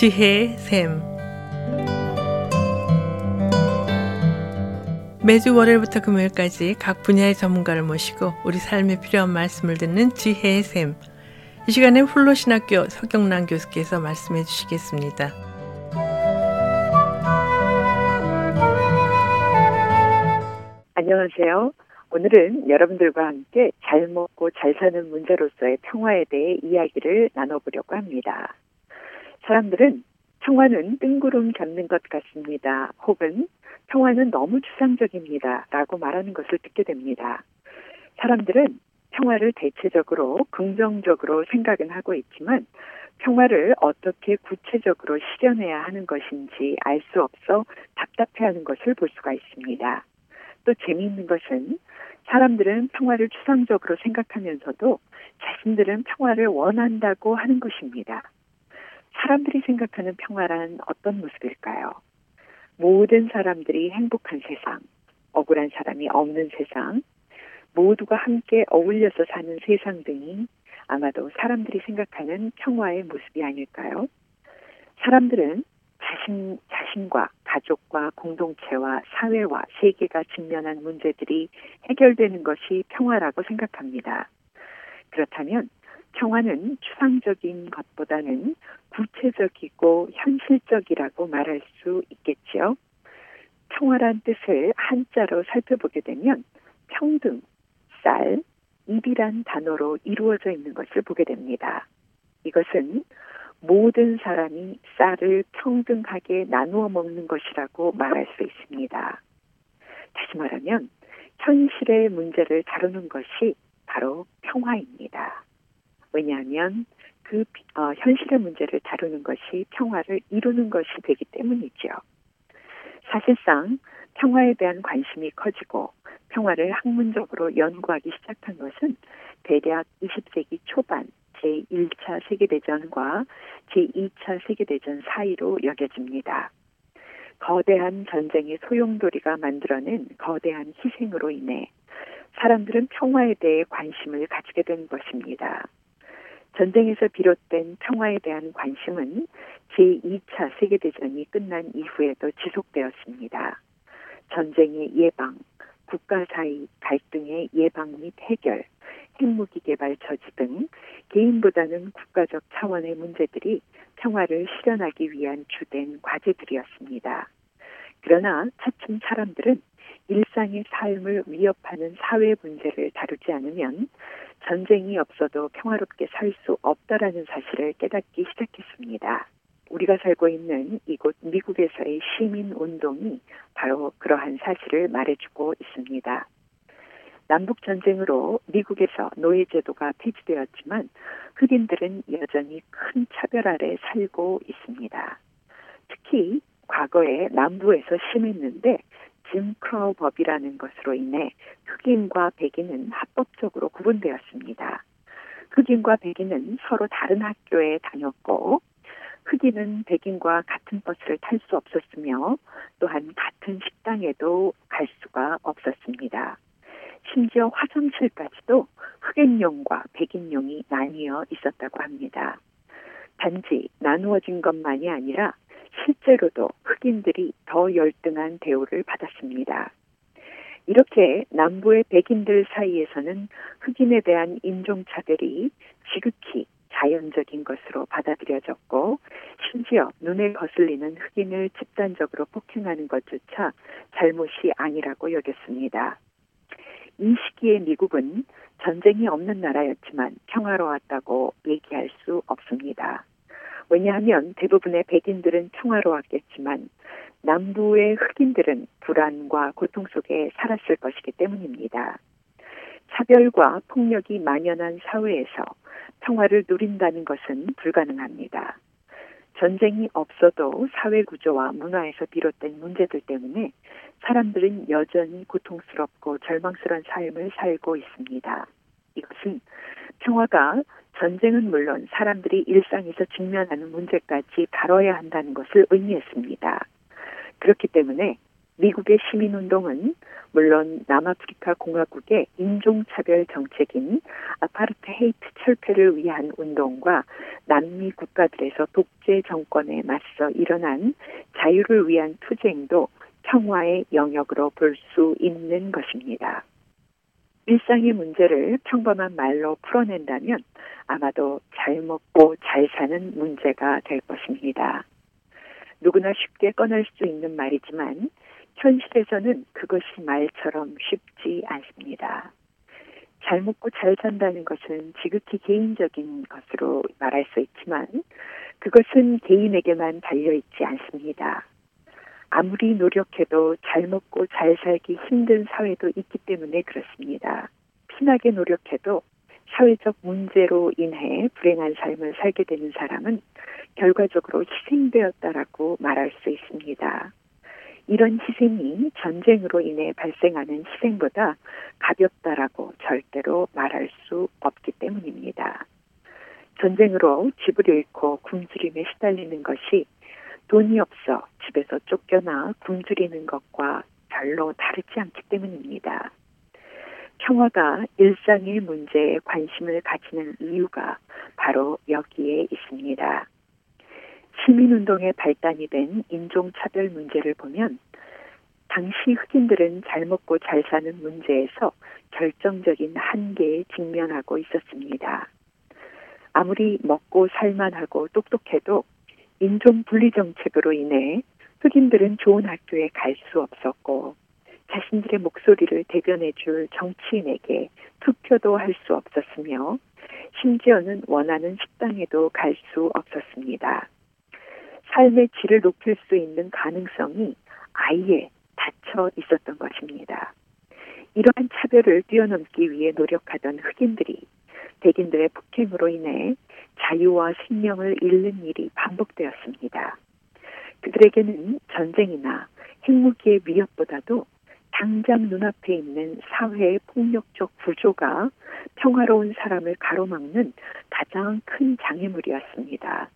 지혜의 샘 매주 월요일부터 금요일까지 각 분야의 전문가를 모시고 우리 삶에 필요한 말씀을 듣는 지혜의 샘. 이 시간에 훌로신학교 서경란 교수께서 말씀해 주시겠습니다. 안녕하세요. 오늘은 여러분들과 함께 잘 먹고 잘 사는 문제로서의 평화에 대해 이야기를 나눠보려고 합니다. 사람들은 평화는 뜬구름 잡는 것 같습니다. 혹은 평화는 너무 추상적입니다. 라고 말하는 것을 듣게 됩니다. 사람들은 평화를 대체적으로 긍정적으로 생각은 하고 있지만 평화를 어떻게 구체적으로 실현해야 하는 것인지 알 수 없어 답답해하는 것을 볼 수가 있습니다. 또 재미있는 것은 사람들은 평화를 추상적으로 생각하면서도 자신들은 평화를 원한다고 하는 것입니다. 사람들이 생각하는 평화란 어떤 모습일까요? 모든 사람들이 행복한 세상, 억울한 사람이 없는 세상, 모두가 함께 어울려서 사는 세상 등이 아마도 사람들이 생각하는 평화의 모습이 아닐까요? 사람들은 자신, 자신과 가족과 공동체와 사회와 세계가 직면한 문제들이 해결되는 것이 평화라고 생각합니다. 그렇다면 평화는 추상적인 것보다는 구체적이고 현실적이라고 말할 수 있겠지요. 평화란 뜻을 한자로 살펴보게 되면 평등, 쌀, 입이란 단어로 이루어져 있는 것을 보게 됩니다. 이것은 모든 사람이 쌀을 평등하게 나누어 먹는 것이라고 말할 수 있습니다. 다시 말하면 현실의 문제를 다루는 것이 바로 평화입니다. 왜냐하면 그 어, 현실의 문제를 다루는 것이 평화를 이루는 것이 되기 때문이죠. 사실상 평화에 대한 관심이 커지고 평화를 학문적으로 연구하기 시작한 것은 대략 20세기 초반 제1차 세계대전과 제2차 세계대전 사이로 여겨집니다. 거대한 전쟁의 소용돌이가 만들어낸 거대한 희생으로 인해 사람들은 평화에 대해 관심을 가지게 된 것입니다. 전쟁에서 비롯된 평화에 대한 관심은 제2차 세계대전이 끝난 이후에도 지속되었습니다. 전쟁의 예방, 국가 사이 갈등의 예방 및 해결, 핵무기 개발 저지 등 개인보다는 국가적 차원의 문제들이 평화를 실현하기 위한 주된 과제들이었습니다. 그러나 차츰 사람들은 일상의 삶을 위협하는 사회 문제를 다루지 않으면 전쟁이 없어도 평화롭게 살 수 없다라는 사실을 깨닫기 시작했습니다. 우리가 살고 있는 이곳 미국에서의 시민 운동이 바로 그러한 사실을 말해주고 있습니다. 남북 전쟁으로 미국에서 노예 제도가 폐지되었지만 흑인들은 여전히 큰 차별 아래 살고 있습니다. 특히 과거에 남부에서 심했는데 짐 크로우 법이라는 것으로 인해 흑인과 백인은 합법적으로 구분되었습니다. 흑인과 백인은 서로 다른 학교에 다녔고 흑인은 백인과 같은 버스를 탈 수 없었으며 또한 같은 식당에도 갈 수가 없었습니다. 심지어 화장실까지도 흑인용과 백인용이 나뉘어 있었다고 합니다. 단지 나누어진 것만이 아니라 실제로도 흑인들이 더 열등한 대우를 받았습니다. 이렇게 남부의 백인들 사이에서는 흑인에 대한 인종차별이 지극히 자연적인 것으로 받아들여졌고 심지어 눈에 거슬리는 흑인을 집단적으로 폭행하는 것조차 잘못이 아니라고 여겼습니다. 이 시기에 미국은 전쟁이 없는 나라였지만 평화로웠다고 얘기할 수 없습니다. 왜냐하면 대부분의 백인들은 평화로웠겠지만 남부의 흑인들은 불안과 고통 속에 살았을 것이기 때문입니다. 차별과 폭력이 만연한 사회에서 평화를 누린다는 것은 불가능합니다. 전쟁이 없어도 사회 구조와 문화에서 비롯된 문제들 때문에 사람들은 여전히 고통스럽고 절망스러운 삶을 살고 있습니다. 이것은 평화가 전쟁은 물론 사람들이 일상에서 직면하는 문제까지 다뤄야 한다는 것을 의미했습니다. 그렇기 때문에 미국의 시민운동은 물론 남아프리카 공화국의 인종차별 정책인 아파르트헤이트 철폐를 위한 운동과 남미 국가들에서 독재 정권에 맞서 일어난 자유를 위한 투쟁도 평화의 영역으로 볼 수 있는 것입니다. 일상의 문제를 평범한 말로 풀어낸다면 아마도 잘 먹고 잘 사는 문제가 될 것입니다. 누구나 쉽게 꺼낼 수 있는 말이지만 현실에서는 그것이 말처럼 쉽지 않습니다. 잘 먹고 잘 산다는 것은 지극히 개인적인 것으로 말할 수 있지만 그것은 개인에게만 달려있지 않습니다. 아무리 노력해도 잘 먹고 잘 살기 힘든 사회도 있기 때문에 그렇습니다. 피나게 노력해도 사회적 문제로 인해 불행한 삶을 살게 되는 사람은 결과적으로 희생되었다라고 말할 수 있습니다. 이런 희생이 전쟁으로 인해 발생하는 희생보다 가볍다라고 절대로 말할 수 없기 때문입니다. 전쟁으로 집을 잃고 굶주림에 시달리는 것이 돈이 없어 집에서 쫓겨나 굶주리는 것과 별로 다르지 않기 때문입니다. 평화가 일상의 문제에 관심을 가지는 이유가 바로 여기에 있습니다. 시민운동의 발단이 된 인종차별 문제를 보면 당시 흑인들은 잘 먹고 잘 사는 문제에서 결정적인 한계에 직면하고 있었습니다. 아무리 먹고 살만하고 똑똑해도 인종 분리 정책으로 인해 흑인들은 좋은 학교에 갈 수 없었고 자신들의 목소리를 대변해 줄 정치인에게 투표도 할 수 없었으며 심지어는 원하는 식당에도 갈 수 없었습니다. 삶의 질을 높일 수 있는 가능성이 아예 닫혀 있었던 것입니다. 이러한 차별을 뛰어넘기 위해 노력하던 흑인들이 백인들의 폭행으로 인해 자유와 생명을 잃는 일이 반복되었습니다. 그들에게는 전쟁이나 핵무기의 위협보다도 당장 눈앞에 있는 사회의 폭력적 구조가 평화로운 사람을 가로막는 가장 큰 장애물이었습니다.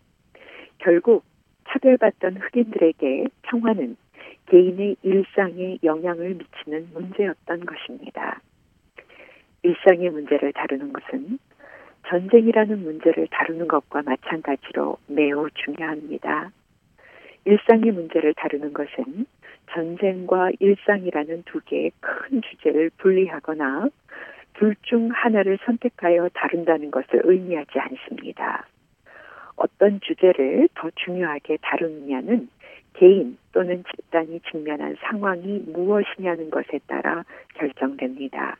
결국 차별받던 흑인들에게 평화는 개인의 일상에 영향을 미치는 문제였던 것입니다. 일상의 문제를 다루는 것은 전쟁이라는 문제를 다루는 것과 마찬가지로 매우 중요합니다. 일상의 문제를 다루는 것은 전쟁과 일상이라는 두 개의 큰 주제를 분리하거나 둘 중 하나를 선택하여 다룬다는 것을 의미하지 않습니다. 어떤 주제를 더 중요하게 다루느냐는 개인 또는 집단이 직면한 상황이 무엇이냐는 것에 따라 결정됩니다.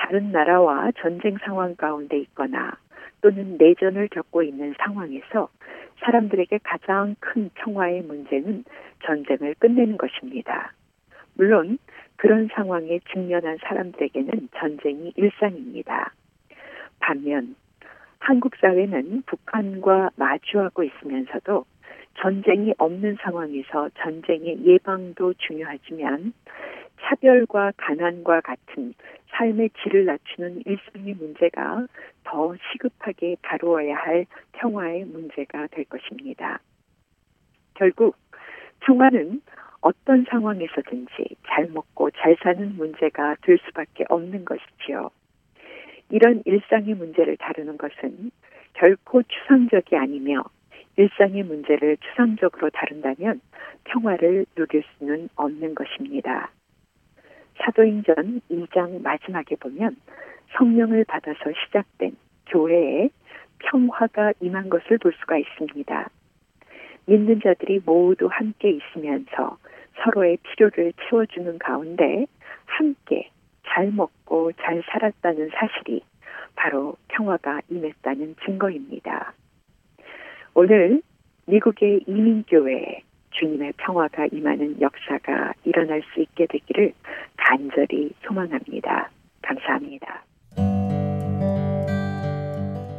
다른 나라와 전쟁 상황 가운데 있거나 또는 내전을 겪고 있는 상황에서 사람들에게 가장 큰 평화의 문제는 전쟁을 끝내는 것입니다. 물론 그런 상황에 직면한 사람들에게는 전쟁이 일상입니다. 반면 한국 사회는 북한과 마주하고 있으면서도 전쟁이 없는 상황에서 전쟁의 예방도 중요하지만 차별과 가난과 같은 삶의 질을 낮추는 일상의 문제가 더 시급하게 다루어야 할 평화의 문제가 될 것입니다. 결국 평화는 어떤 상황에서든지 잘 먹고 잘 사는 문제가 될 수밖에 없는 것이지요. 이런 일상의 문제를 다루는 것은 결코 추상적이 아니며 일상의 문제를 추상적으로 다룬다면 평화를 누릴 수는 없는 것입니다. 사도행전 2장 마지막에 보면 성령을 받아서 시작된 교회에 평화가 임한 것을 볼 수가 있습니다. 믿는 자들이 모두 함께 있으면서 서로의 필요를 채워주는 가운데 함께 잘 먹고 잘 살았다는 사실이 바로 평화가 임했다는 증거입니다. 오늘 미국의 이민교회에 주님의 평화가 임하는 역사가 일어날 수 있게 되기를 간절히 소망합니다. 감사합니다.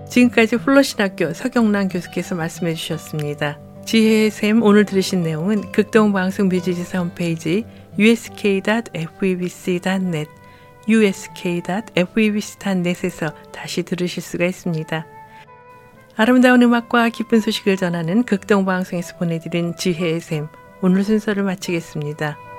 지금까지 훌러신학교 서경란 교수께서 말씀해 주셨습니다. 지혜의 샘 오늘 들으신 내용은 극동방송 뮤지지사 홈페이지 usk.febc.net usk.febc.net에서 다시 들으실 수가 있습니다. 아름다운 음악과 기쁜 소식을 전하는 극동방송에서 보내드린 지혜의 샘 오늘 순서를 마치겠습니다.